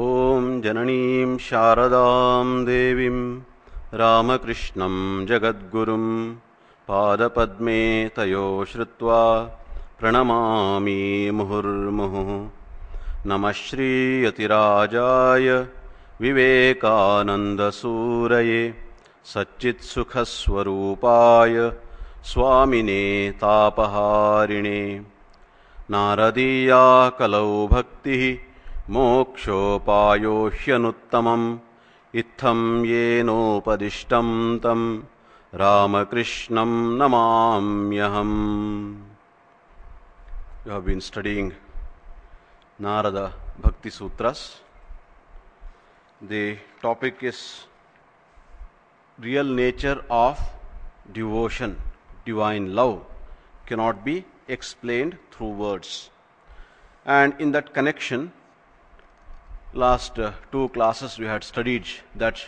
ॐ जननीं शारदां देवीं रामकृष्णं जगद्गुरुं पादपद्मे तयो श्रुत्वा प्रणमामि मुहुर्मुहुः। नमः श्रीयतिराजाय विवेकानन्दसूरये सच्चित्सुखस्वरूपाय स्वामिने तापहारिणे। नारदीया कलौ भक्तिः मोक्षोपायोह्यनुत्तम इत्थम ये नोपदिष्ट तम Ramakrishna नमाम्यहम। You have been studying Narada Bhakti Sutras the topic is real nature of devotion divine love cannot be explained through words and in that connection last uh, two classes we had studied that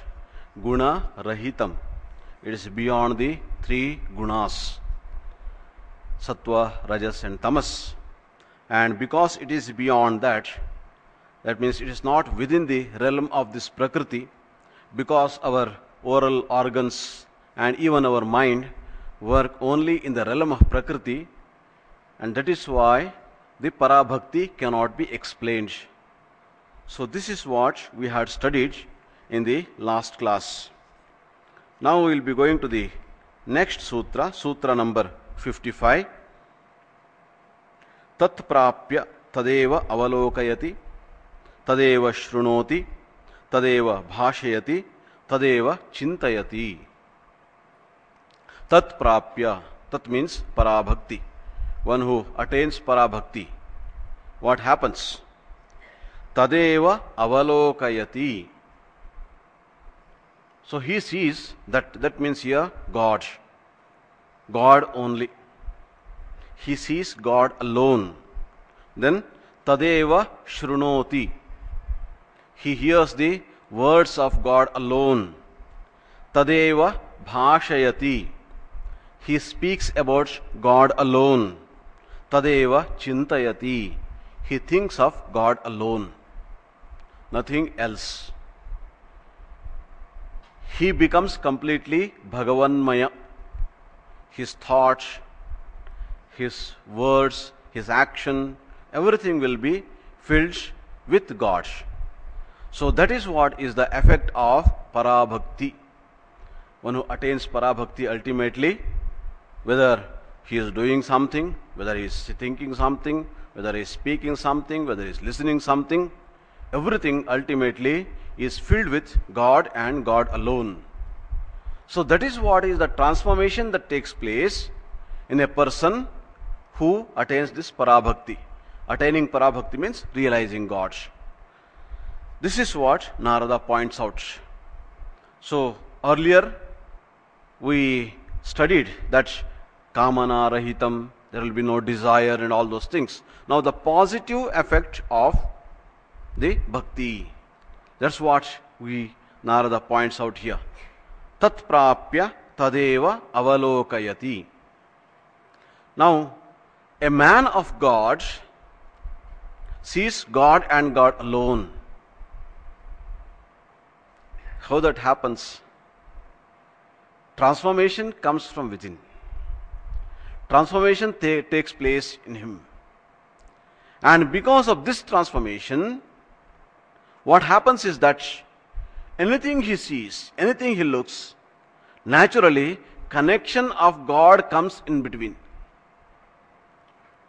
guna rahitam. It is beyond the three gunas sattva, rajas, and tamas. And because it is beyond that, that means it is not within the realm of this prakriti, because our oral organs and even our mind work only in the realm of prakriti, and that is why the parabhakti cannot be explained. So, this is what we had studied in the last class. Now, we will be going to the next sutra, sutra number 55. तत्प्राप्य तदेव अवलोकयति तदेव शृणोति तदेव भाषयति तदेव चिन्तयति तत्प्राप्य तत् means parabhakti one who attains parabhakti what happens Tadeva avalokayati so he sees that that means here god god only he sees God alone. Then Tadeva Shrunoti. He hears the words of God alone. Tadeva Bhashayati. He speaks about God alone. Tadeva Chintayati. He thinks of God alone. Nothing else. He becomes completely Bhagavanmaya. His thoughts, his words, his action, everything will be filled with God. So that is what is the effect of parabhakti. One who attains parabhakti ultimately, whether he is doing something, whether he is thinking something, whether he is speaking something, whether he is listening something, everything ultimately is filled with God and God alone. So that is what is the transformation that takes place in a person who attains this parabhakti. Attaining parabhakti means realizing God. This is what Narada points out. So earlier we studied that kamana rahitam, there will be no desire and all those things. Now the positive effect of the bhakti. That's what we Narada points out here. Tat prapya tadeva avalokayati. Now a man of God sees God and God alone. How that happens? Transformation comes from within. Transformation ta- takes place in him. And because of this transformation, what happens is that anything he sees, anything he looks, naturally, connection of God comes in between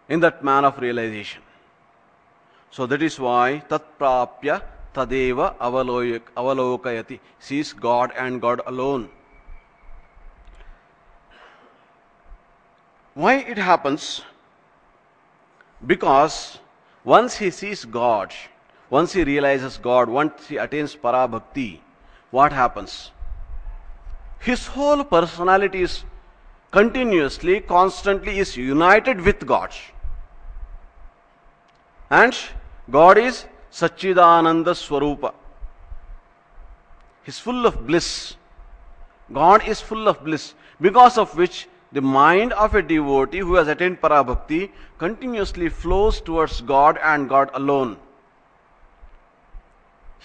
in that man of realization. So that is why tat prapya tadeva avalokayati sees God and God alone. Why it happens? Because once he sees God, once he realizes God, once he attains parabhakti, what happens? His whole personality is continuously, constantly is united with God. And God is Satchidananda Swarupa. He's full of bliss. God is full of bliss, because of which the mind of a devotee who has attained parabhakti continuously flows towards God and God alone.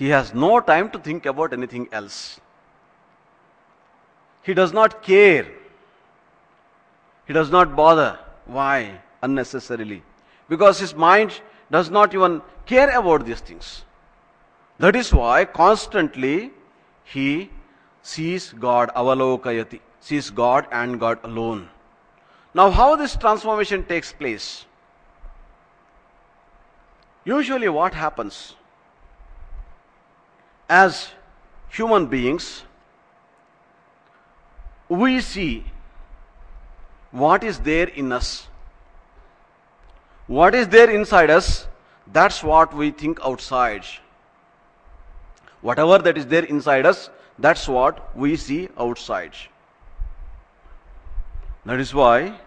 He has no time to think about anything else. He does not care. He does not bother. Why? Unnecessarily. Because his mind does not even care about these things. That is why constantly he sees God, avalokayati, sees God and God alone. Now, how this transformation takes place? Usually, what happens? As human beings, we see what is there in us. What is there inside us, that's what we think outside. Whatever that is there inside us, that's what we see outside. That is why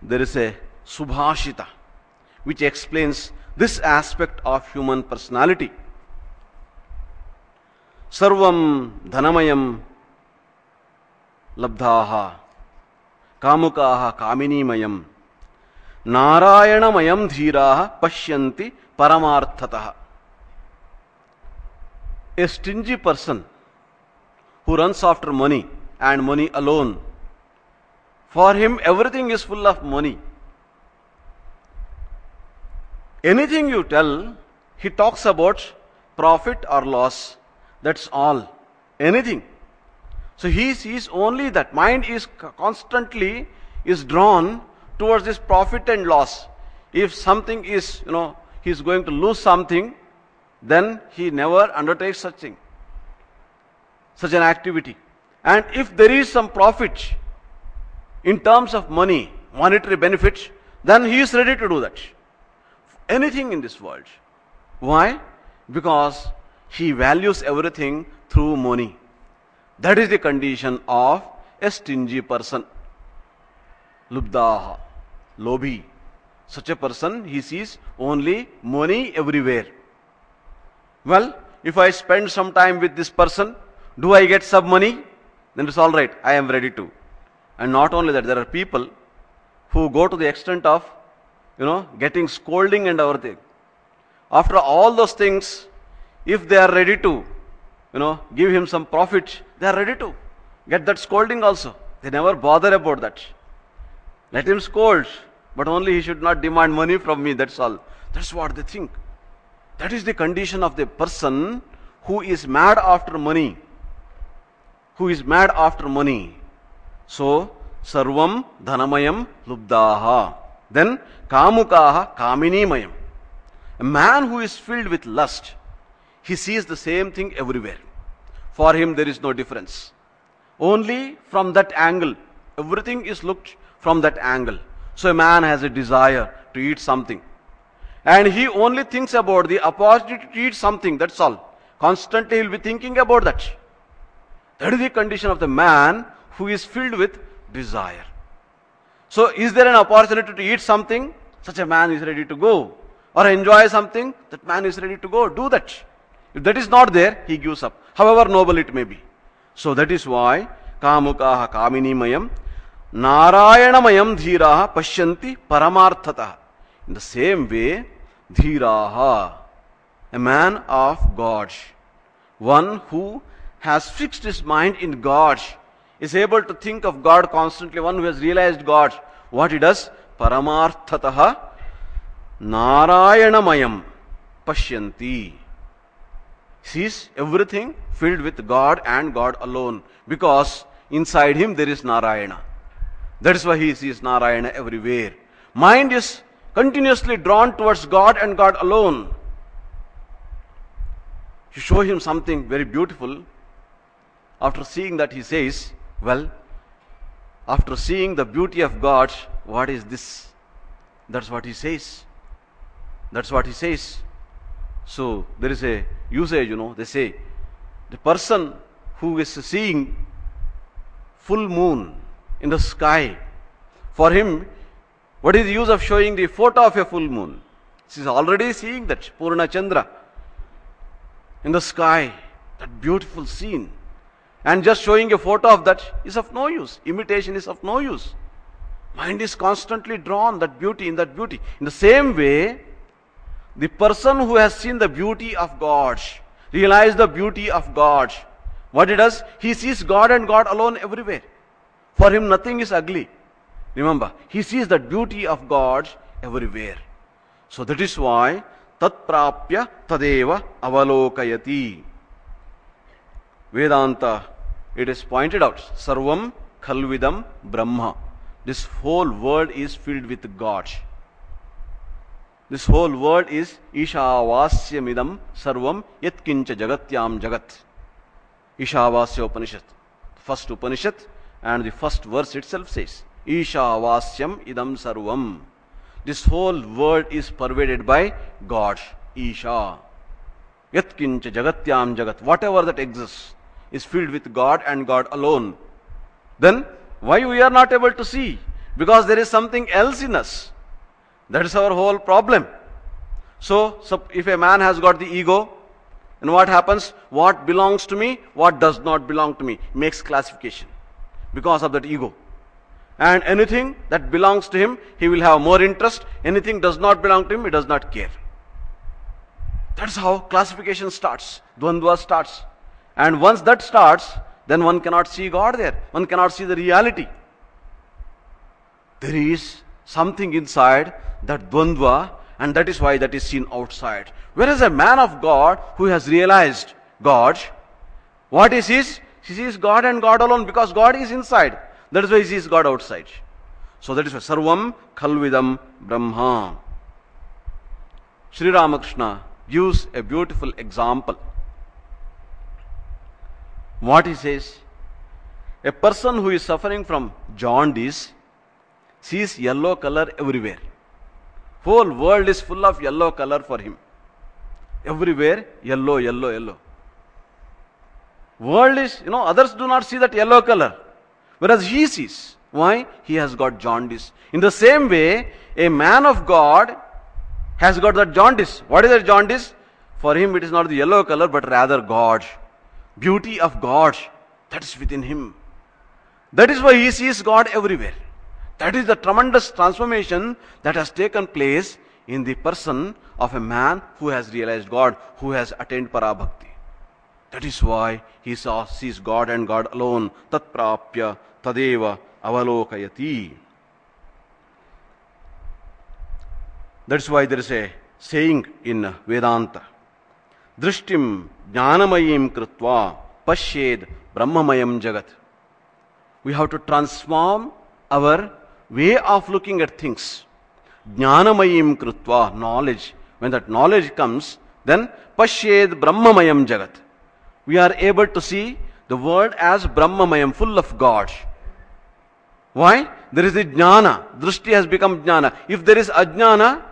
there is a Subhashita which explains this aspect of human personality. सर्वम धनमयम लब्धा, कामुका कामिनीमय। नारायणमय धीरा पश्य परमार्थतः। A stingy person who run after money and money alone for him everything is full of money anything you tell he talks about profit और loss That's all. Anything. So he sees only that. Mind is constantly is drawn towards this profit and loss. If something is, you know, he is going to lose something, then he never undertakes such thing, such an activity. And if there is some profit, in terms of money, monetary benefits, then he is ready to do that. Anything in this world. Why? Because he values everything through money. That is the condition of a stingy person. Lubdaha, Lobhi. Such a person, he sees only money everywhere. Well, if I spend some time with this person, do I get some money? Then it's all right. I am ready to. And not only that, there are people who go to the extent of, you know, getting scolding and everything. After all those things, if they are ready to, you know, give him some profit, they are ready to get that scolding also. They never bother about that. Let him scold, but only he should not demand money from me, that's all. That's what they think. That is the condition of the person who is mad after money. Who is mad after money. So, sarvam dhanamayam lubdaha. Then, kamukaha kaminimayam. A man who is filled with lust, he sees the same thing everywhere. For him, there is no difference. Only from that angle, everything is looked from that angle. So, a man has a desire to eat something. And he only thinks about the opportunity to eat something, that's all. Constantly, he will be thinking about that. That is the condition of the man who is filled with desire. So, is there an opportunity to eat something? Such a man is ready to go. Or enjoy something? That man is ready to go. Do that. If that is not there, he gives up. However noble it may be. So, that is why Kamukaha Kaminimayam Narayanmayam Dhiraha Pashyanti Paramarthata. In the same way, Dhiraha, a man of God, one who has fixed his mind in God is able to think of God constantly, one who has realized God, what he does? Paramarthataha Narayanmayam Pashyanti. Sees everything filled with God and God alone because inside him there is Narayana. That is why he sees Narayana everywhere. Mind is continuously drawn towards God and God alone. You show him something very beautiful. After seeing that, he says, well, after seeing the beauty of God, what is this? That's what he says. That's what he says. So there is a usage, you know, they say the person who is seeing full moon in the sky, for him, what is the use of showing the photo of a full moon? He is already seeing that Purna Chandra in the sky, that beautiful scene. And just showing a photo of that is of no use. Imitation is of no use. Mind is constantly drawn that beauty in that beauty. In the same way, the person who has seen the beauty of God, realize the beauty of God, what he does? He sees God and God alone everywhere. For him, nothing is ugly. Remember, he sees the beauty of God everywhere. So that is why tat prapya tadeva avalokayati. Vedanta, it is pointed out, sarvam khalvidam brahma. This whole world is filled with God. This whole world is Ishavasyamidam sarvam yatkincha jagatyam jagat. Ishavasya Upanishad. First Upanishad and the first verse itself says, Ishavasyam idam sarvam. This whole world is pervaded by God, Isha. Yatkincha jagatyam jagat. Whatever that exists is filled with God and God alone. Then why we are not able to see? Because there is something else in us. That is our whole problem. So, so if a man has got the ego, and what happens? What belongs to me, what does not belong to me, makes classification because of that ego. And anything that belongs to him, he will have more interest. Anything does not belong to him, he does not care. That's how classification starts. Dvandva starts. And once that starts, then one cannot see God there. One cannot see the reality. There is something inside that dvandva, and that is why that is seen outside. Whereas a man of God who has realized God, what is his? He sees God and God alone because God is inside. That is why he sees God outside. So that is why Sarvam Khalvidam Brahma. Sri Ramakrishna gives a beautiful example. What he says? A person who is suffering from jaundice sees yellow color everywhere. Whole world is full of yellow color for him. Everywhere, yellow, yellow, yellow. World is, you know, others do not see that yellow color. Whereas he sees. Why? He has got jaundice. In the same way, a man of God has got that jaundice. What is that jaundice? For him, it is not the yellow color, but rather God. Beauty of God. That is within him. That is why he sees God everywhere. That is the tremendous transformation that has taken place in the person of a man who has realized God, who has attained parabhakti. That is why he saw, sees God and God alone. Tat prapya tadeva avalokayati. That's why there is a saying in Vedanta. Drishtim jnanamayim kritva pashed brahmamayam jagat. We have to transform our way of looking at things. Jnanamayim krutva, knowledge. When that knowledge comes, then pashed brahmamayam jagat. We are able to see the world as brahmamayam, full of God. Why? There is the jnana. Drishti has become jnana. If there is ajnana,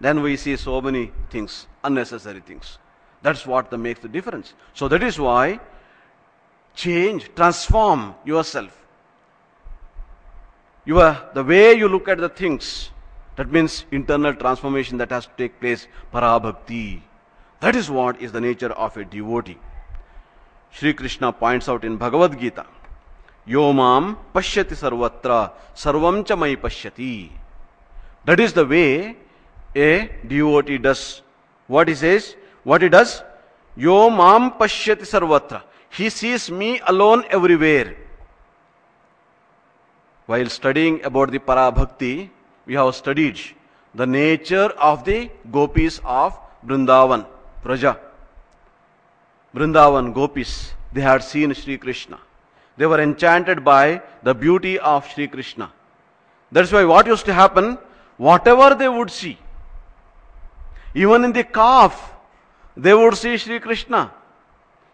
then we see so many things, unnecessary things. That's what makes the difference. So that is why change, transform yourself. Your, the way you look at the things, that means internal transformation that has to take place, parabhakti. That is what is the nature of a devotee. Sri Krishna points out in Bhagavad Gita, Yomam pashyati sarvatra, sarvam cha mai pashyati. That is the way a devotee does. What he says? What he does? Yomam pashyati sarvatra. He sees me alone everywhere. While studying about the Parabhakti, we have studied the nature of the gopis of Vrindavan, Praja. Vrindavan gopis, they had seen Sri Krishna. They were enchanted by the beauty of Sri Krishna. That's why what used to happen, whatever they would see, even in the calf, they would see Sri Krishna.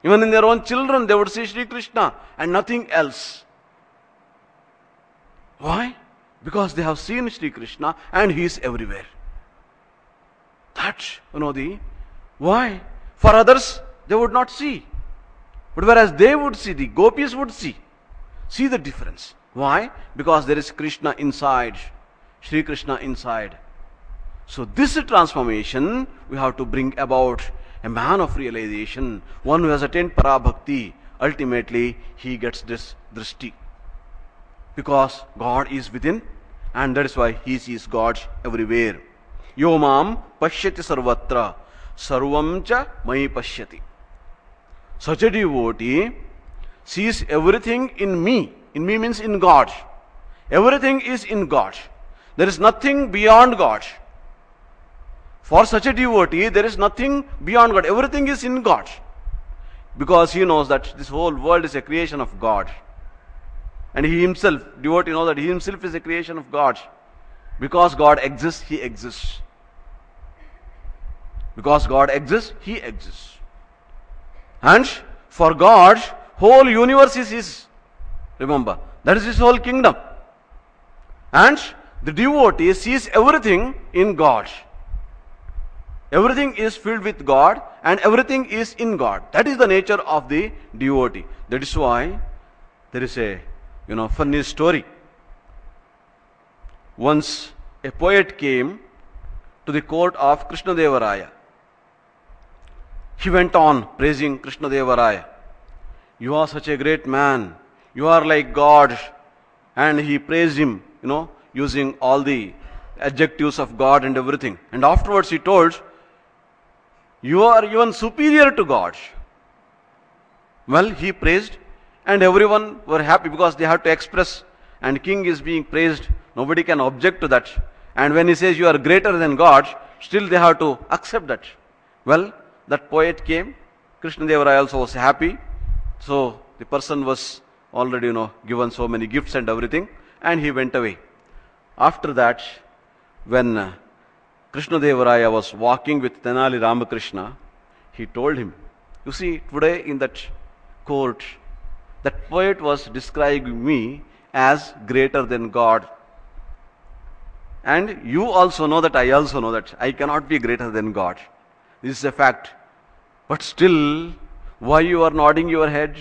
Even in their own children, they would see Sri Krishna and nothing else. Why? Because they have seen Sri Krishna and he is everywhere. That's, you know, the why? For others, they would not see. But whereas they would see, the gopis would see. See the difference. Why? Because there is Krishna inside, Sri Krishna inside. So, this transformation we have to bring about a man of realization, one who has attained parabhakti. Ultimately, he gets this drishti because God is within and that is why he sees God everywhere. Yomam pashyati sarvatra sarvamcha mai pashyati. Such a devotee sees everything in me. In me means in God. Everything is in God. There is nothing beyond God. For such a devotee, there is nothing beyond God. Everything is in God. Because he knows that this whole world is a creation of God. And he himself, devotee knows that he himself is a creation of God. Because God exists, he exists. Because God exists, he exists. And for God, whole universe is his. Remember, that is his whole kingdom. And the devotee sees everything in God. Everything is filled with God and everything is in God. That is the nature of the devotee. That is why there is a you know funny story. Once a poet came to the court of Krishna Devaraya. He went on praising Krishna Devaraya. You are such a great man. You are like God. And he praised him, you know, using all the adjectives of God and everything. And afterwards he told, You are even superior to God. Well, he praised, and everyone were happy because they had to express, and king is being praised. Nobody can object to that. And when he says you are greater than God, still they have to accept that. Well, that poet came. Krishna Devaraya also was happy. So the person was already, you know, given so many gifts and everything, and he went away. After that, when uh, Krishna Devaraya was walking with Tenali Ramakrishna, he told him, You see, today in that court, that poet was describing me as greater than God. And you also know that I also know that I cannot be greater than God. This is a fact. But still, why you are nodding your head?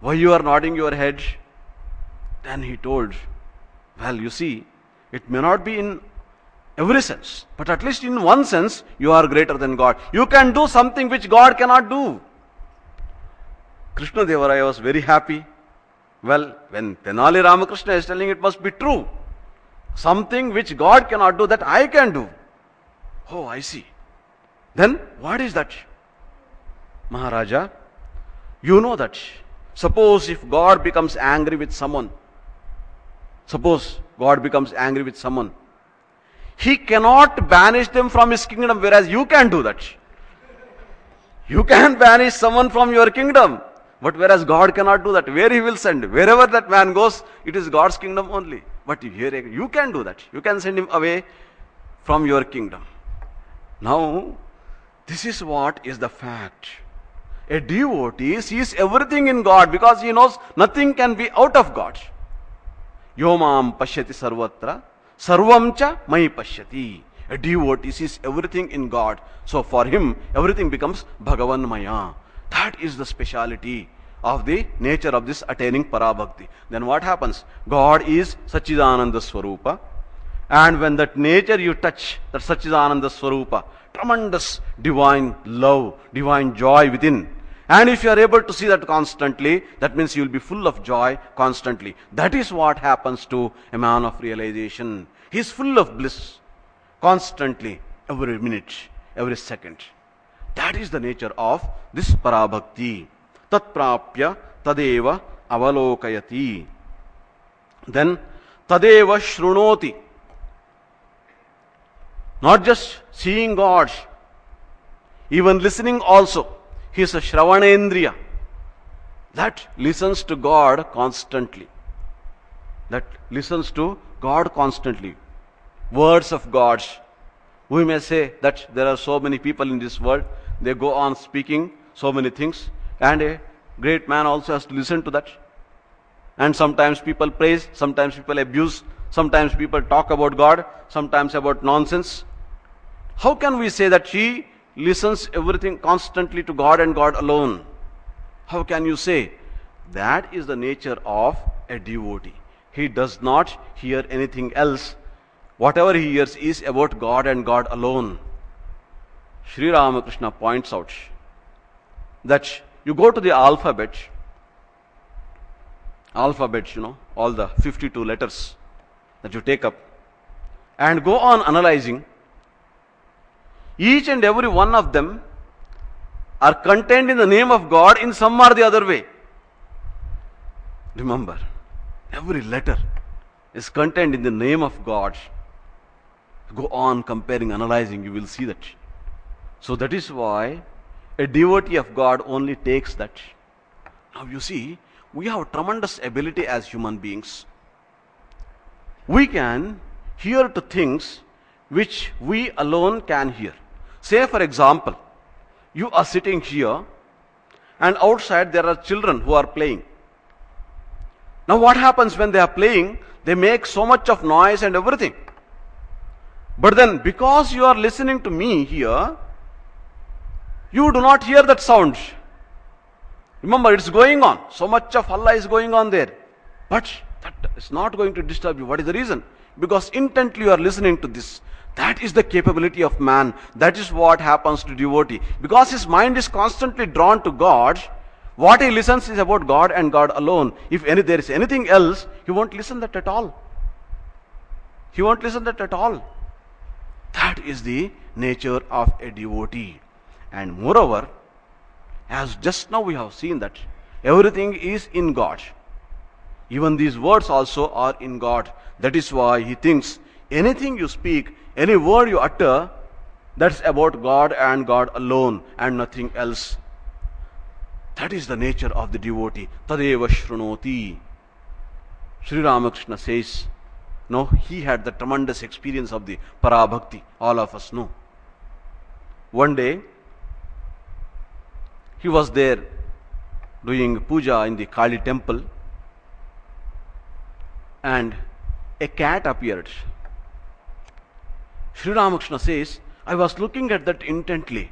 Why you are nodding your head? Then he told, Well, you see, it may not be in every sense, but at least in one sense, you are greater than God. You can do something which God cannot do. Krishna Devaraya was very happy. Well, when Tenali Ramakrishna is telling it must be true. Something which God cannot do that I can do. Oh, I see. Then what is that? Maharaja, you know that. Suppose if God becomes angry with someone, suppose God becomes angry with someone, he cannot banish them from his kingdom, whereas you can do that. You can banish someone from your kingdom. But whereas God cannot do that, where He will send, wherever that man goes, it is God's kingdom only. But here you can do that. You can send him away from your kingdom. Now, this is what is the fact. A devotee sees everything in God because he knows nothing can be out of God. Yomam pashyati sarvatra, sarvamcha mai pashyati. A devotee sees everything in God. So for him, everything becomes Bhagavan Maya. That is the speciality of the nature of this attaining parabhakti. Then what happens? God is Sachidananda Swarupa. And when that nature you touch, that Sachidananda Swarupa, tremendous divine love, divine joy within. And if you are able to see that constantly, that means you will be full of joy constantly. That is what happens to a man of realization. He is full of bliss constantly, every minute, every second. That is the nature of this parabhakti. Tat prapya tadeva avalokayati. Then tadeva shrunoti. Not just seeing God, even listening also. He is a Shravanendriya that listens to God constantly. That listens to God constantly. Words of God. We may say that there are so many people in this world they go on speaking so many things, and a great man also has to listen to that. And sometimes people praise, sometimes people abuse, sometimes people talk about God, sometimes about nonsense. How can we say that she listens everything constantly to God and God alone? How can you say? That is the nature of a devotee. He does not hear anything else. Whatever he hears is about God and God alone. Sri Ramakrishna points out that you go to the alphabet, alphabet, you know, all the 52 letters that you take up, and go on analyzing each and every one of them are contained in the name of God in some or the other way. Remember, every letter is contained in the name of God. Go on comparing, analyzing, you will see that. So that is why a devotee of God only takes that. Now you see, we have tremendous ability as human beings. We can hear to things which we alone can hear. Say, for example, you are sitting here and outside there are children who are playing. Now, what happens when they are playing? They make so much of noise and everything. But then, because you are listening to me here, you do not hear that sound. Remember, it's going on. So much of halla is going on there. But that is not going to disturb you. What is the reason? Because intently you are listening to this. That is the capability of man. That is what happens to devotee. Because his mind is constantly drawn to God, what he listens is about God and God alone. If any, there is anything else, he won't listen that at all. He won't listen that at all. That is the nature of a devotee. And moreover, as just now we have seen that everything is in God. Even these words also are in God. That is why he thinks anything you speak, any word you utter, that's about God and God alone and nothing else. That is the nature of the devotee. Tadeva Shrunoti. Sri Ramakrishna says, no, he had the tremendous experience of the Parabhakti. All of us know. One day, he was there doing puja in the Kali temple and a cat appeared. Sri Ramakrishna says, I was looking at that intently.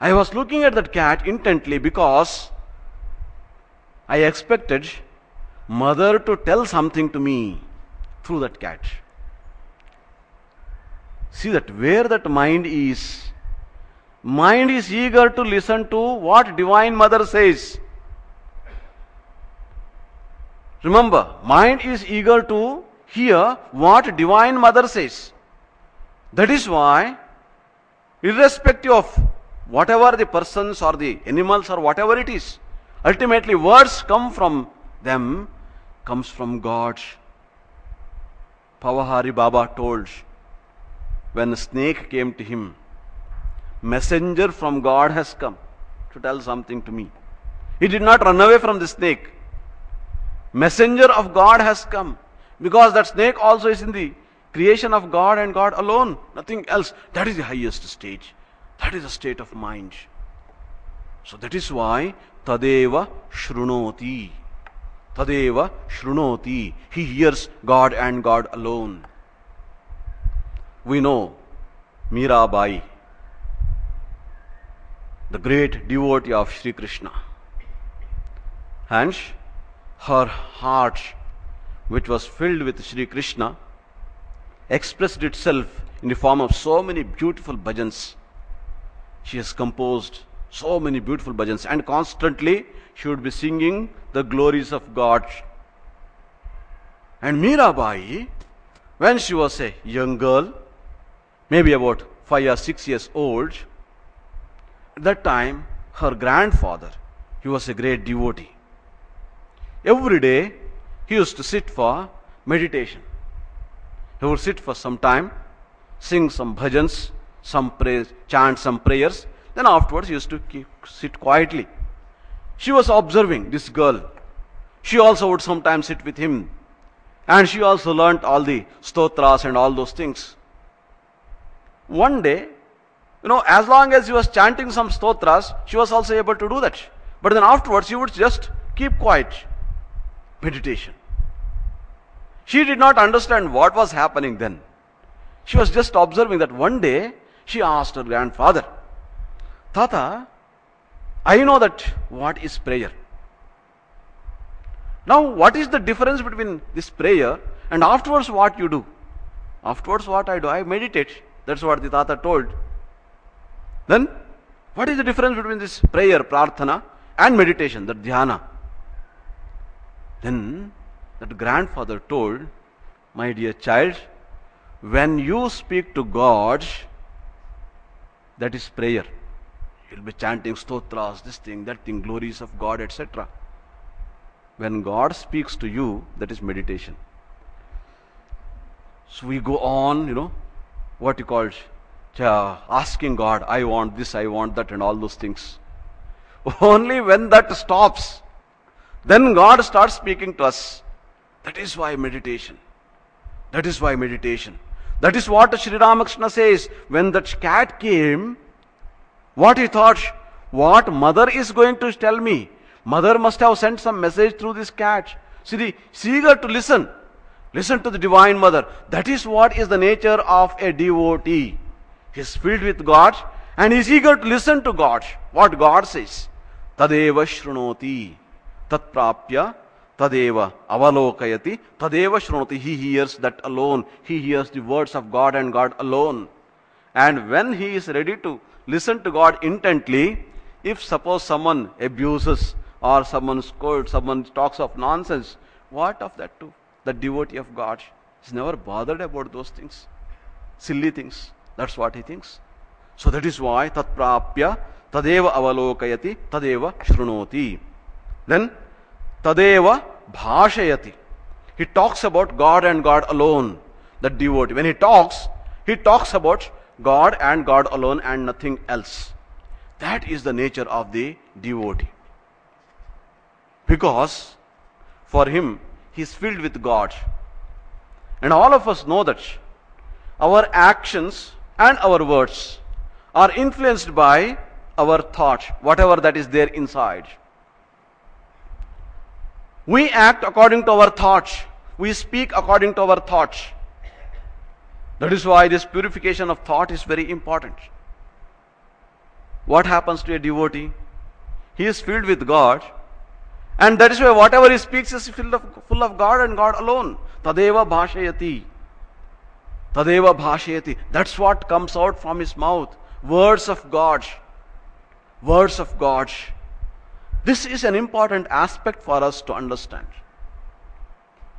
I was looking at that cat intently because I expected mother to tell something to me through that cat. See that where that mind is, mind is eager to listen to what Divine Mother says. Remember, mind is eager to hear what Divine Mother says. That is why, irrespective of whatever the persons or the animals or whatever it is, ultimately words come from them, comes from God. Pavahari Baba told when the snake came to him, messenger from God has come to tell something to me. He did not run away from the snake messenger of God has come. Because that snake also is in the creation of God and God alone, nothing else. That is the highest stage. That is a state of mind. So that is why Tadeva Shrunoti. Tadeva Shrunoti. He hears God and God alone. We know Mirabai, the great devotee of Sri Krishna. Hence, her heart, which was filled with Sri Krishna, expressed itself in the form of so many beautiful bhajans. She has composed so many beautiful bhajans, and constantly she would be singing the glories of God. And Mirabai, when she was a young girl, maybe about five or six years old, that time her grandfather, he was a great devotee. Every day he used to sit for meditation. He would sit for some time, sing some bhajans, some chant some prayers. Then afterwards he used to keep, sit quietly. She was observing this girl. She also would sometimes sit with him. And she also learnt all the stotras and all those things. One day, you know, as long as he was chanting some stotras, she was also able to do that. But then afterwards, she would just keep quiet meditation. She did not understand what was happening then. She was just observing that one day she asked her grandfather, Tata, I know that what is prayer. Now, what is the difference between this prayer and afterwards what you do? Afterwards, what I do? I meditate. That's what the Tata told. Then, what is the difference between this prayer, prarthana, and meditation, the dhyana? Then that grandfather told, My dear child, when you speak to God, that is prayer. You'll be chanting stotras, this thing, that thing, glories of God, etc. When God speaks to you, that is meditation. So we go on, you know, what you call asking God, I want this, I want that, and all those things. Only when that stops, then God starts speaking to us. That is why meditation. That is why meditation. That is what Sri Ramakrishna says. When that cat came, what he thought, what mother is going to tell me? Mother must have sent some message through this cat. See, eager to listen. Listen to the Divine Mother. That is what is the nature of a devotee. He is filled with God and is eager to listen to God. What God says. Tadeva shrunoti. Tat prapya tadeva avalokayati. Tadeva shrunoti. He hears that alone. He hears the words of God and God alone. And when he is ready to listen to God intently, if suppose someone abuses or someone scolds, someone talks of nonsense, what of that too? the devotee of God is never bothered about those things. Silly things. That's what he thinks. So that is why tatprapya tadeva avalokayati tadeva shrunoti. Then tadeva bhashayati. He talks about God and God alone. The devotee. When he talks, he talks about God and God alone and nothing else. That is the nature of the devotee. Because for him, he is filled with God. And all of us know that our actions and our words are influenced by our thought, whatever that is there inside. We act according to our thoughts. We speak according to our thoughts. That is why this purification of thought is very important. What happens to a devotee? He is filled with God and that is why whatever he speaks is full of, full of God and God alone. Tadeva bhashayati. Tadeva bhashayati. That's what comes out from his mouth. Words of God. Words of God. This is an important aspect for us to understand.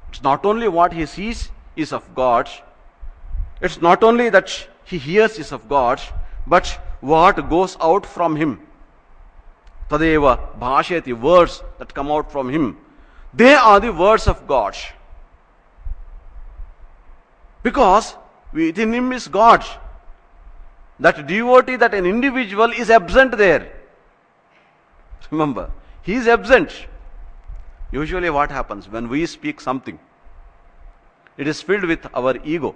It's not only what he sees is of God, it's not only that he hears is of God, but what goes out from him. Tadeva Bhasheti, words that come out from him. They are the words of God. Because within him is God. That devotee, that an individual is absent there. Remember, he is absent. Usually, what happens when we speak something? It is filled with our ego.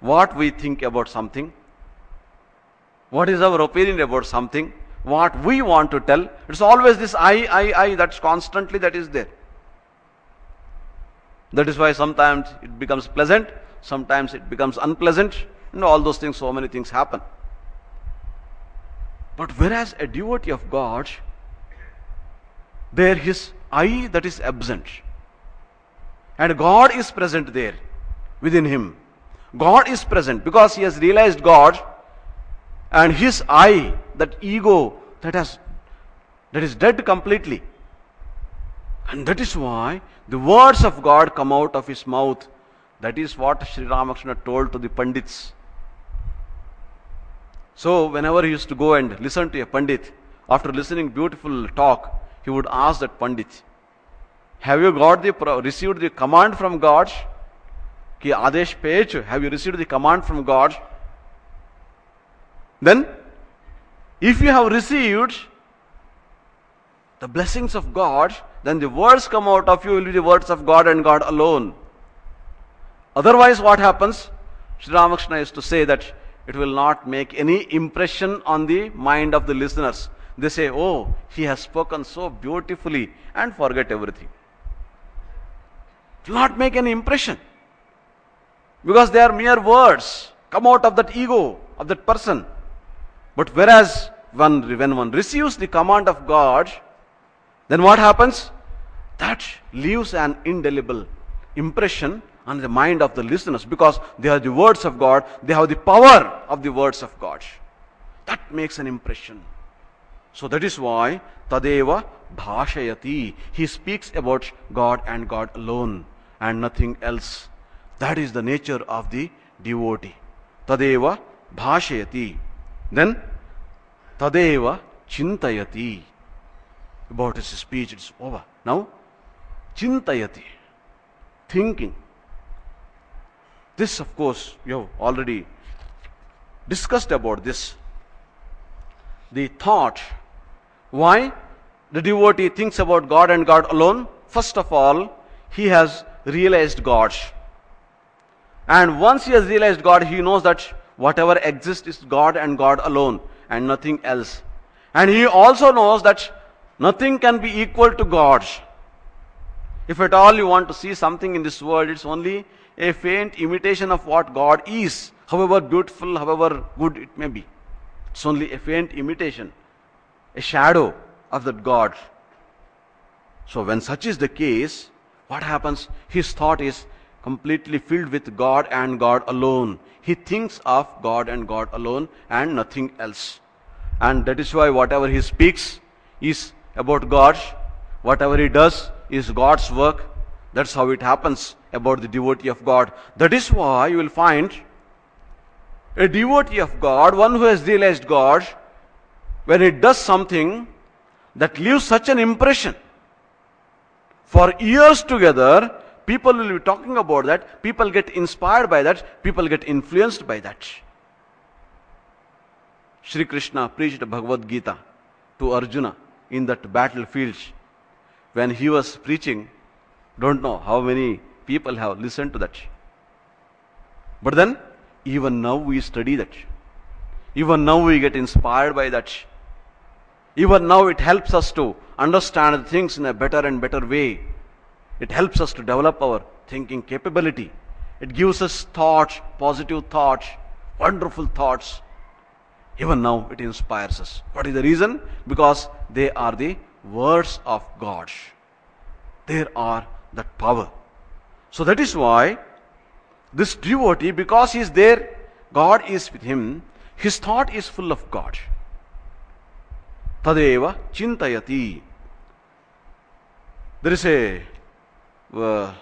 What we think about something, what is our opinion about something, what we want to tell. It's always this I, I, I that's constantly that is there. That is why sometimes it becomes pleasant, sometimes it becomes unpleasant, and all those things, so many things happen. But whereas a devotee of God, there his I that is absent. And God is present there within him. God is present because he has realized God and his I, that ego that has that is dead completely. And that is why the words of God come out of his mouth. That is what Sri Ramakrishna told to the Pandits. So, whenever he used to go and listen to a Pandit, after listening beautiful talk, he would ask that Pandit, Have you got the received the command from God? Ki Adesh page, have you received the command from God? Then, if you have received the blessings of God, then the words come out of you will be the words of God and God alone. Otherwise, what happens? Sri Ramakrishna is to say that it will not make any impression on the mind of the listeners. They say, Oh, he has spoken so beautifully, and forget everything. It will not make any impression. Because they are mere words, come out of that ego of that person. But whereas when, when one receives the command of God, then what happens? That leaves an indelible impression on the mind of the listeners because they are the words of God, they have the power of the words of God. That makes an impression. So that is why Tadeva Bhashayati. He speaks about God and God alone and nothing else. That is the nature of the devotee. Tadeva bhashayati. Then tadeva chintayati. About his speech, it's over. Now, chintayati. Thinking. This, of course, you have already discussed about this. The thought. Why the devotee thinks about God and God alone? First of all, he has realized God. And once he has realized God, he knows that whatever exists is God and God alone and nothing else. And he also knows that nothing can be equal to God. If at all you want to see something in this world, it's only a faint imitation of what God is, however beautiful, however good it may be. It's only a faint imitation, a shadow of that God. So, when such is the case, what happens? His thought is completely filled with God and God alone. He thinks of God and God alone and nothing else. And that is why whatever he speaks is about God, whatever he does is God's work. That's how it happens about the devotee of God. That is why you will find a devotee of God, one who has realized God, when he does something that leaves such an impression for years together, people will be talking about that. People get inspired by that. People get influenced by that. Sri Krishna preached Bhagavad Gita to Arjuna in that battlefield. When he was preaching, don't know how many people have listened to that. But then, even now we study that. Even now we get inspired by that. Even now it helps us to understand things in a better and better way. It helps us to develop our thinking capability. It gives us thoughts, positive thoughts, wonderful thoughts. Even now it inspires us. What is the reason? Because they are the words of God. There are that power. So that is why this devotee, because he is there, God is with him, his thought is full of God. Tadeva chintayati. There is a uh,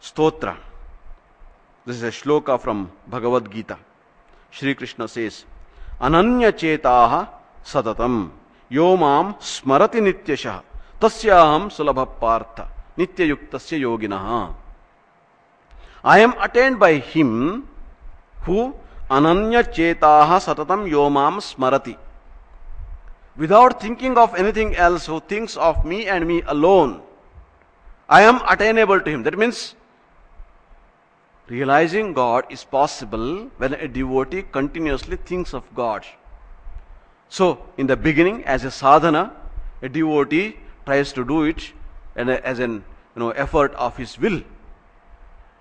stotra. This is a shloka from Bhagavad Gita. Shri Krishna says, Ananya chetaha satatam yo mam smarati nityashah tasyaham sulabha partha नित्य युक्त योगिन। I am attained by him who अनन्य चेता सततम यो माम स्मरति without thinking of anything else who thinks of me and me alone I am attainable to him that means realizing God is possible when a devotee continuously thinks of God so in the beginning as a sadhana a devotee tries to do it as an you know, effort of his will.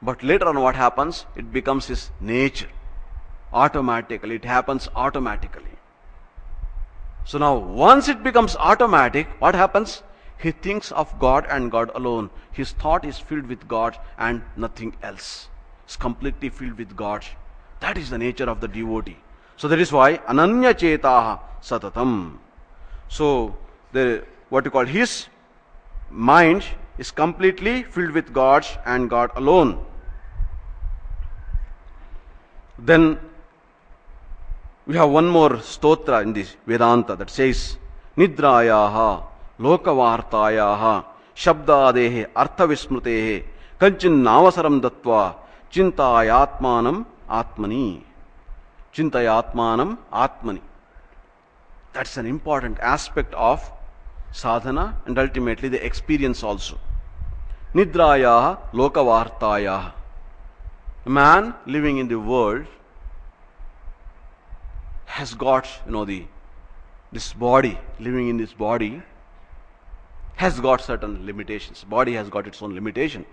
But later on, what happens? It becomes his nature. Automatically, it happens automatically. So now, once it becomes automatic, what happens? He thinks of God and God alone. His thought is filled with God and nothing else. It's completely filled with God. That is the nature of the devotee. So that is why ananya chetaha satatam. So the what you call his mind is completely filled with God and God alone. Then we have one more stotra in this Vedanta that says, Nidrayaha, Lokavartayaha, Shabdadehe, Arthavismrutehe, Kanchin Navasaram Dattva, Chintayatmanam Atmani. Chintayatmanam Atmani. That's an important aspect of sadhana and ultimately the experience also. Nidrayaha, Lokavartayaha. A man living in the world has got, you know, the this body, living in this body, has got certain limitations. Body has got its own limitation.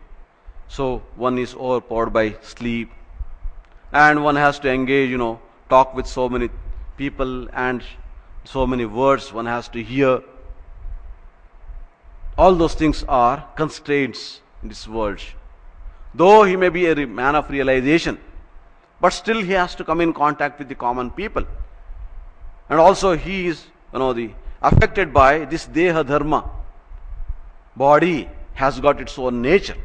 So one is overpowered by sleep, and one has to engage, you know, talk with so many people and so many words one has to hear. All those things are constraints in this world. Though he may be a man of realization, but still he has to come in contact with the common people and also he is you know the affected by this deha dharma body has got its own nature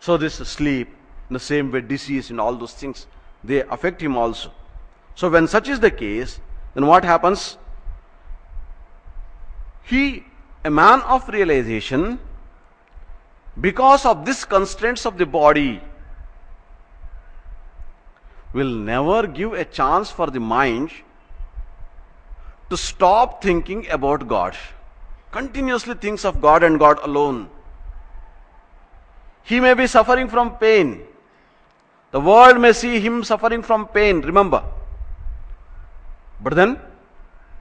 so this sleep in the same way disease and all those things they affect him also. So, when such is the case, then what happens? He, a man of realization, because of these constraints of the body, will never give a chance for the mind to stop thinking about God. Continuously thinks of God and God alone. He may be suffering from pain. The world may see him suffering from pain, remember. But then,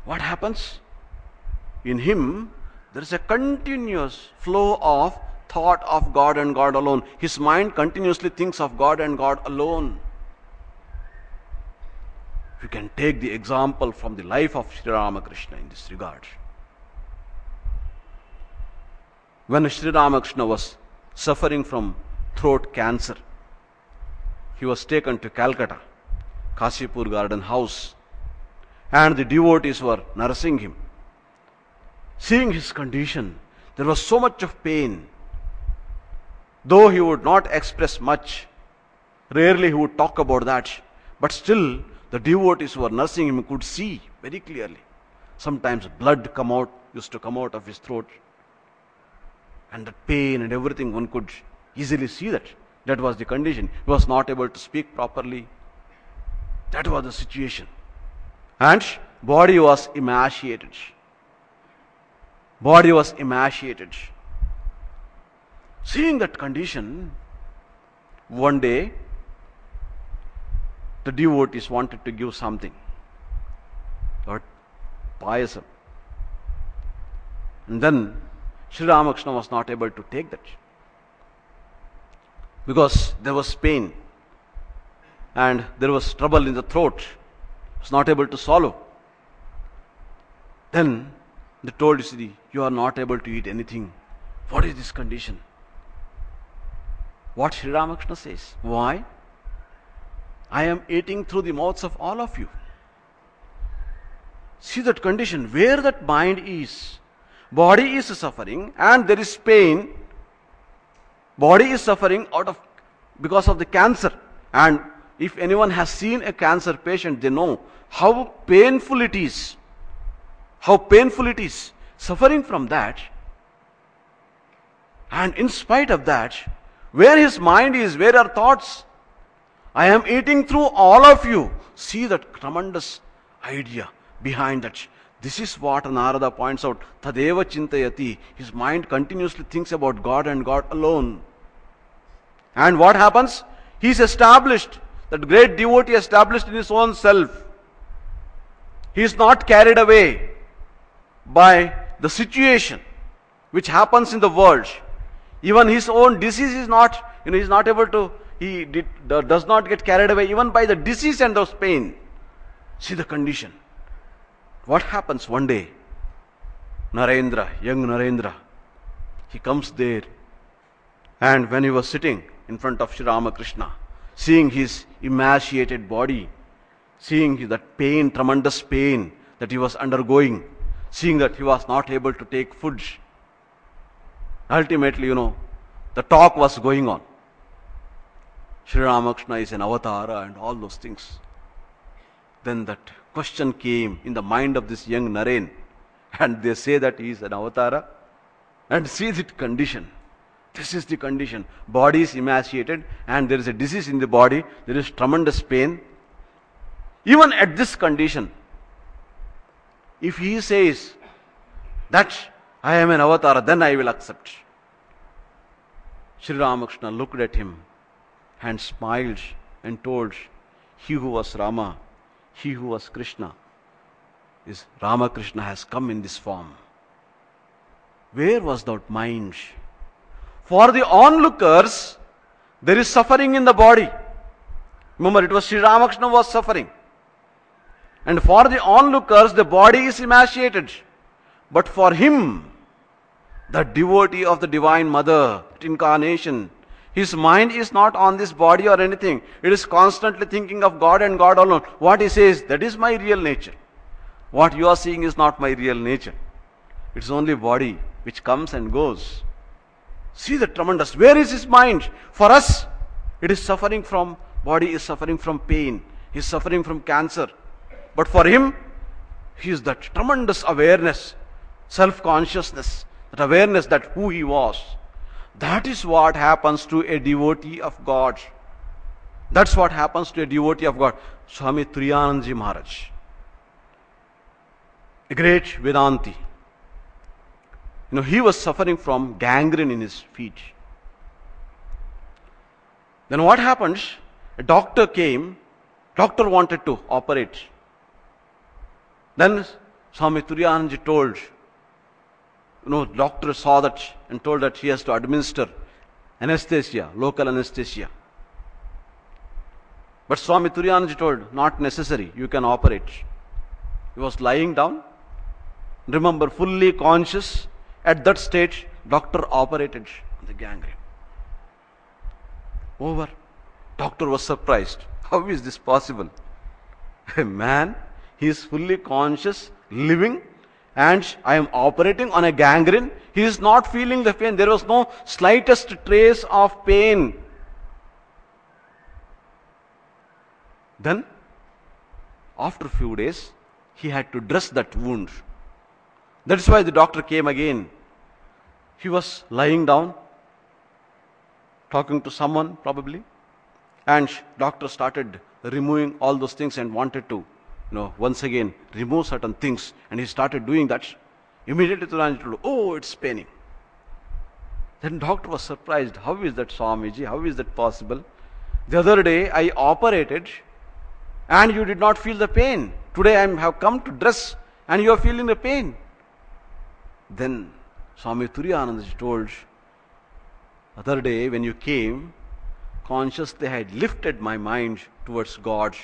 what happens? In him, there is a continuous flow of thought of God and God alone. His mind continuously thinks of God and God alone. We can take the example from the life of Sri Ramakrishna in this regard. When Sri Ramakrishna was suffering from throat cancer, he was taken to Calcutta, Kashipur Garden House, and the devotees were nursing him. Seeing his condition, there was so much of pain. Though he would not express much, rarely he would talk about that, but still the devotees who were nursing him could see very clearly. Sometimes blood come out, used to come out of his throat. And the pain and everything, one could easily see that. That was the condition. He was not able to speak properly. That was the situation. And body was emaciated. Body was emaciated. Seeing that condition, one day the devotees wanted to give something. But payasam. And then Sri Ramakrishna was not able to take that. Because there was pain and there was trouble in the throat. He was not able to swallow. Then they told Siddhi, You are not able to eat anything. What is this condition? What Sri Ramakrishna says. Why? I am eating through the mouths of all of you. See that condition, where that mind is. Body is suffering and there is pain. Body is suffering out of because of the cancer. And if anyone has seen a cancer patient, they know how painful it is. How painful it is. Suffering from that. And in spite of that, where his mind is, where are thoughts? I am eating through all of you. See that tremendous idea behind that. This is what Narada points out. Tadeva chintayati. His mind continuously thinks about God and God alone. And what happens? He is established. That great devotee established in his own self. He is not carried away by the situation which happens in the world. Even his own disease is not, you know, he is not able to he did, does not get carried away even by the disease and those pain. See the condition. What happens one day? Narendra, young Narendra, he comes there, and when he was sitting in front of Sri Ramakrishna, seeing his emaciated body, seeing that pain, tremendous pain that he was undergoing, seeing that he was not able to take food, ultimately, you know, the talk was going on. Sri Ramakrishna is an avatara and all those things. Then that question came in the mind of this young Naren, and they say that he is an avatara. And see the condition. This is the condition. Body is emaciated, and there is a disease in the body, there is tremendous pain. Even at this condition, if he says that I am an avatar, then I will accept. Sri Ramakrishna looked at him and smiled and told, He who was Rama, he who was Krishna, is Ramakrishna has come in this form. Where was that mind? For the onlookers, there is suffering in the body. Remember, it was Sri Ramakrishna was suffering. And for the onlookers, the body is emaciated. But for him, the devotee of the Divine Mother, incarnation, his mind is not on this body or anything. It is constantly thinking of God and God alone. What he says, that is my real nature. What you are seeing is not my real nature. It's only body which comes and goes. See the tremendous. Where is his mind? For us, it is suffering from body is suffering from pain, he is suffering from cancer. But for him, he is that tremendous awareness, self consciousness, that awareness that who he was. That is what happens to a devotee of God. That's what happens to a devotee of God. Swami Turiyanandaji Maharaj, a great Vedanti. You know, he was suffering from gangrene in his feet. Then what happens? A doctor came, doctor wanted to operate. Then Swami told, you know, doctor saw that and told that he has to administer anesthesia, local anesthesia. But Swami told, not necessary, you can operate. He was lying down, remember, fully conscious. At that stage, doctor operated the gangrene. Over. Doctor was surprised. How is this possible? A man, he is fully conscious, living, and I am operating on a gangrene. He is not feeling the pain. There was no slightest trace of pain. Then, after a few days, he had to dress that wound. That is why the doctor came again. He was lying down, talking to someone probably, and doctor started removing all those things and wanted to, you know, once again remove certain things, and he started doing that. Immediately Turanji told, "Oh, it's paining." Then doctor was surprised. How is that, Swamiji? How is that possible? The other day I operated and you did not feel the pain. Today I have come to dress and you are feeling the pain. Then Swami Turiyanandaji told, other day when you came, consciously I had lifted my mind towards God,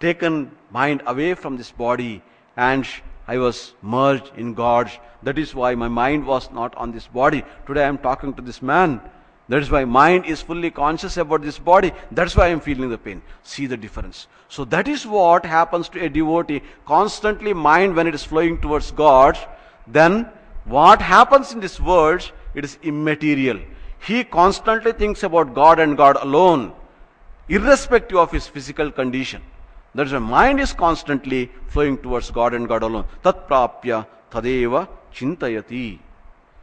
taken mind away from this body, and I was merged in God. That is why my mind was not on this body. Today I am talking to this man. That is why mind is fully conscious about this body. That's why I am feeling the pain. See the difference. So that is what happens to a devotee. Constantly mind when it is flowing towards God, then what happens in this world, it is immaterial. He constantly thinks about God and God alone, irrespective of his physical condition. That is why mind is constantly flowing towards God and God alone. Tat prapya tadeva chintayati.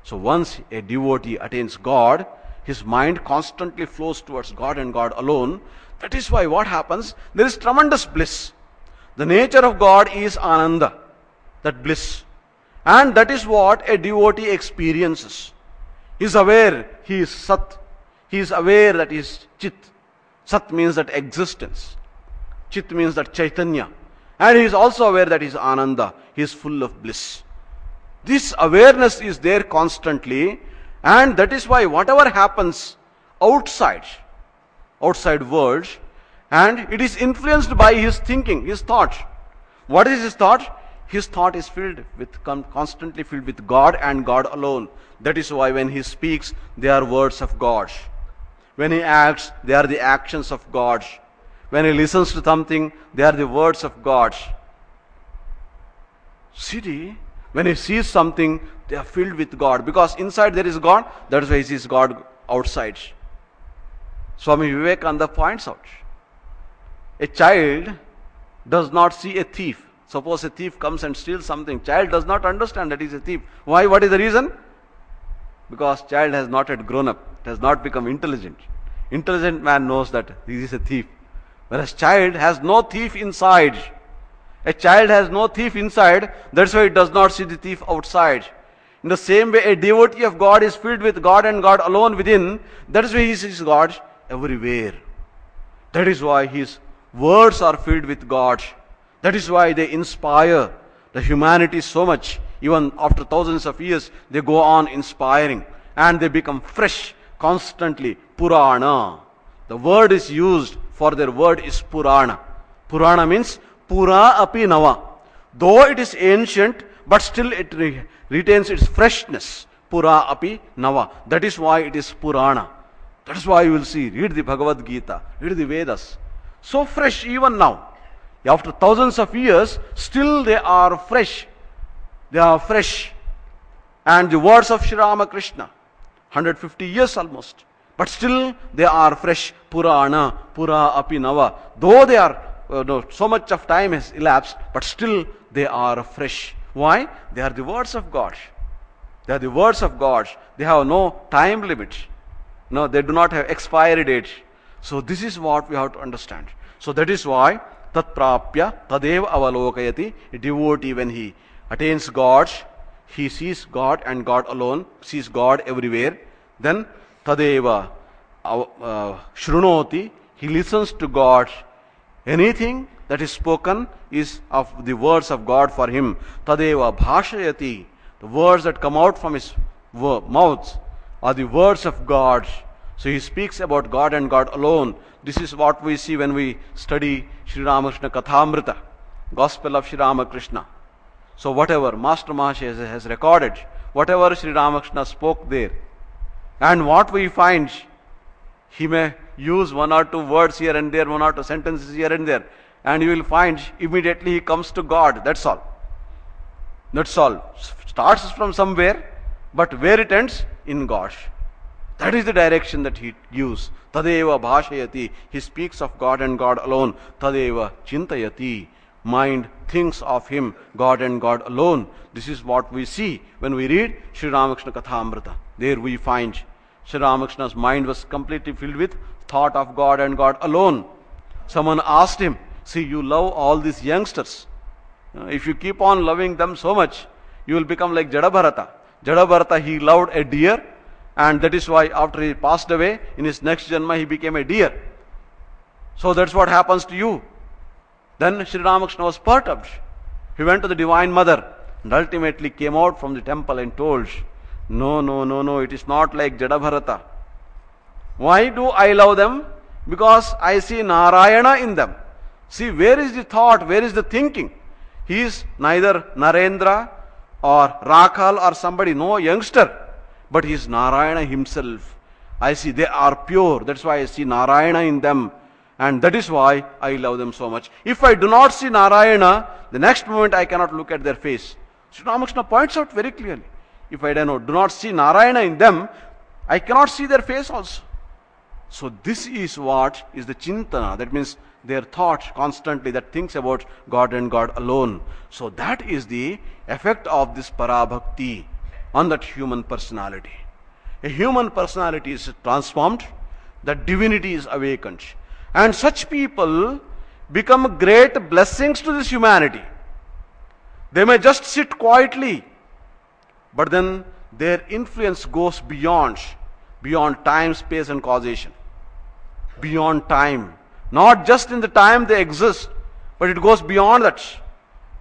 So once a devotee attains God, his mind constantly flows towards God and God alone. That is why what happens? There is tremendous bliss. The nature of God is ananda, that bliss. And that is what a devotee experiences. He is aware he is Sat. He is aware that he is Chit. Sat means that existence. Chit means that Chaitanya. And he is also aware that he is Ananda. He is full of bliss. This awareness is there constantly and that is why whatever happens outside, outside world, and it is influenced by his thinking, his thought. What is his thought? His thought is filled with, constantly filled with God and God alone. That is why when he speaks, they are words of God. When he acts, they are the actions of God. When he listens to something, they are the words of God. See, when he sees something, they are filled with God because inside there is God. That is why he sees God outside. Swami Vivekananda points out a child does not see a thief. Suppose a thief comes and steals something. Child does not understand that he is a thief. Why? What is the reason? Because child has not yet grown up, it has not become intelligent. Intelligent man knows that he is a thief. Whereas child has no thief inside. A child has no thief inside, that's why it does not see the thief outside. In the same way, a devotee of God is filled with God and God alone within. That is why he sees God everywhere. That is why his words are filled with God. That is why they inspire the humanity so much. Even after thousands of years, they go on inspiring and they become fresh constantly. Purana. The word is used for their word is Purana. Purana means Pura api nava. Though it is ancient, but still it re- retains its freshness. Pura api nava. That is why it is Purana. That is why you will see, read the Bhagavad Gita, read the Vedas. So fresh even now. After thousands of years, still they are fresh. They are fresh. And the words of Sri Ramakrishna, 150 years almost, But still they are fresh. Purana, Pura api nava. Though they are, uh, no, so much of time has elapsed, but still they are fresh. Why? They are the words of God. They are the words of God. They have no time limit. No, they do not have expiry date. So this is what we have to understand. So that is why tat prapya tadev avalokayati. Devotee when he attains God, he sees God and God alone, sees God everywhere. Then tadeva shrunoti. He listens to God. Anything that is spoken is of the words of God for him. Tadeva bhashayati. The words that come out from his mouth are the words of God. So he speaks about God and God alone. This is what we see when we study Sri Ramakrishna Kathamrita, Gospel of Sri Ramakrishna. So whatever Master Mahasaya has recorded, whatever Sri Ramakrishna spoke there, and what we find, he may use one or two words here and there, one or two sentences here and there, and you will find immediately he comes to God. That's all. That's all. Starts from somewhere, but where it ends? In God. That is the direction that he gives. Tadeva bhashayati. He speaks of God and God alone. Tadeva chintayati. Mind thinks of him, God and God alone. This is what we see when we read Sri Ramakrishna Kathamrita. There we find Sri Ramakrishna's mind was completely filled with thought of God and God alone. Someone asked him, See, you love all these youngsters. If you keep on loving them so much, you will become like Jadabharata. Jadabharata, he loved a deer and that is why after he passed away, in his next janma, he became a deer. So that's what happens to you. Then Sri Ramakrishna was perturbed. He went to the Divine Mother and ultimately came out from the temple and told, No, no, no, no, it is not like Jadabharata. Why do I love them? Because I see Narayana in them. See, where is the thought? Where is the thinking? He is neither Narendra or Rakhal or somebody, no youngster but he is Narayana himself. I see they are pure. That's why I see Narayana in them. And that is why I love them so much. If I do not see Narayana, the next moment I cannot look at their face. Sri Ramakrishna points out very clearly. If I do not, do not see Narayana in them, I cannot see their face also. So this is what is the chintana. That means their thought constantly that thinks about God and God alone. So that is the effect of this parabhakti on that human personality. A human personality is transformed, that divinity is awakened. And such people become great blessings to this humanity. They may just sit quietly, but then their influence goes beyond, beyond time, space, and causation. Beyond time. Not just in the time they exist, but it goes beyond that.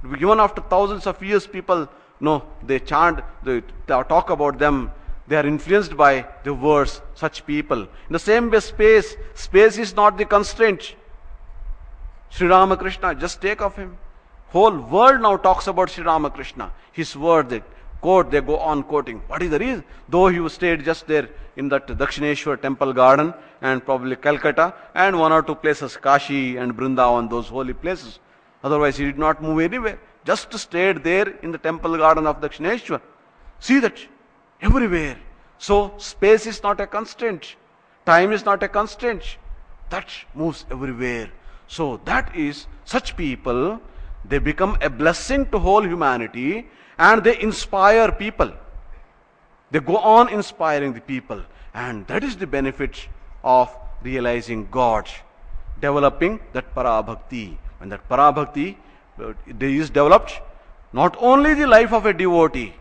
Even after thousands of years, people know they chant, they talk about them. They are influenced by the words, such people. In the same way, space, space is not the constraint. Sri Ramakrishna, just take of him. Whole world now talks about Sri Ramakrishna. His word, they quote, they go on quoting. What is the reason? Though he stayed just there in that Dakshineshwar temple garden and probably Calcutta and one or two places, Kashi and Brindavan, those holy places. Otherwise, he did not move anywhere just stayed there in the temple garden of Dakshineshwar. See that everywhere. So space is not a constraint. Time is not a constraint. That moves everywhere. So that is such people, they become a blessing to whole humanity and they inspire people. They go on inspiring the people. And that is the benefit of realizing God, developing that parabhakti. When that parabhakti uh, is developed not only the life of a devotee,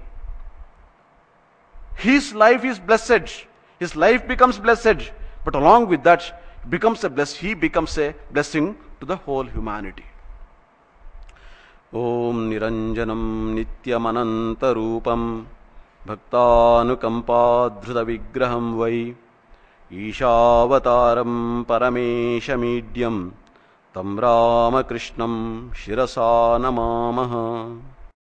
his life is blessed, his life becomes blessed, but along with that, becomes a bless, he becomes a blessing to the whole humanity. ॐ निरञ्जनं नित्यमनन्तरूपं भक्तानुकम्पाधृतविग्रहं वै ईशावतारं परमेशमीड्यम् तं रामकृष्णं शिरसा नमामः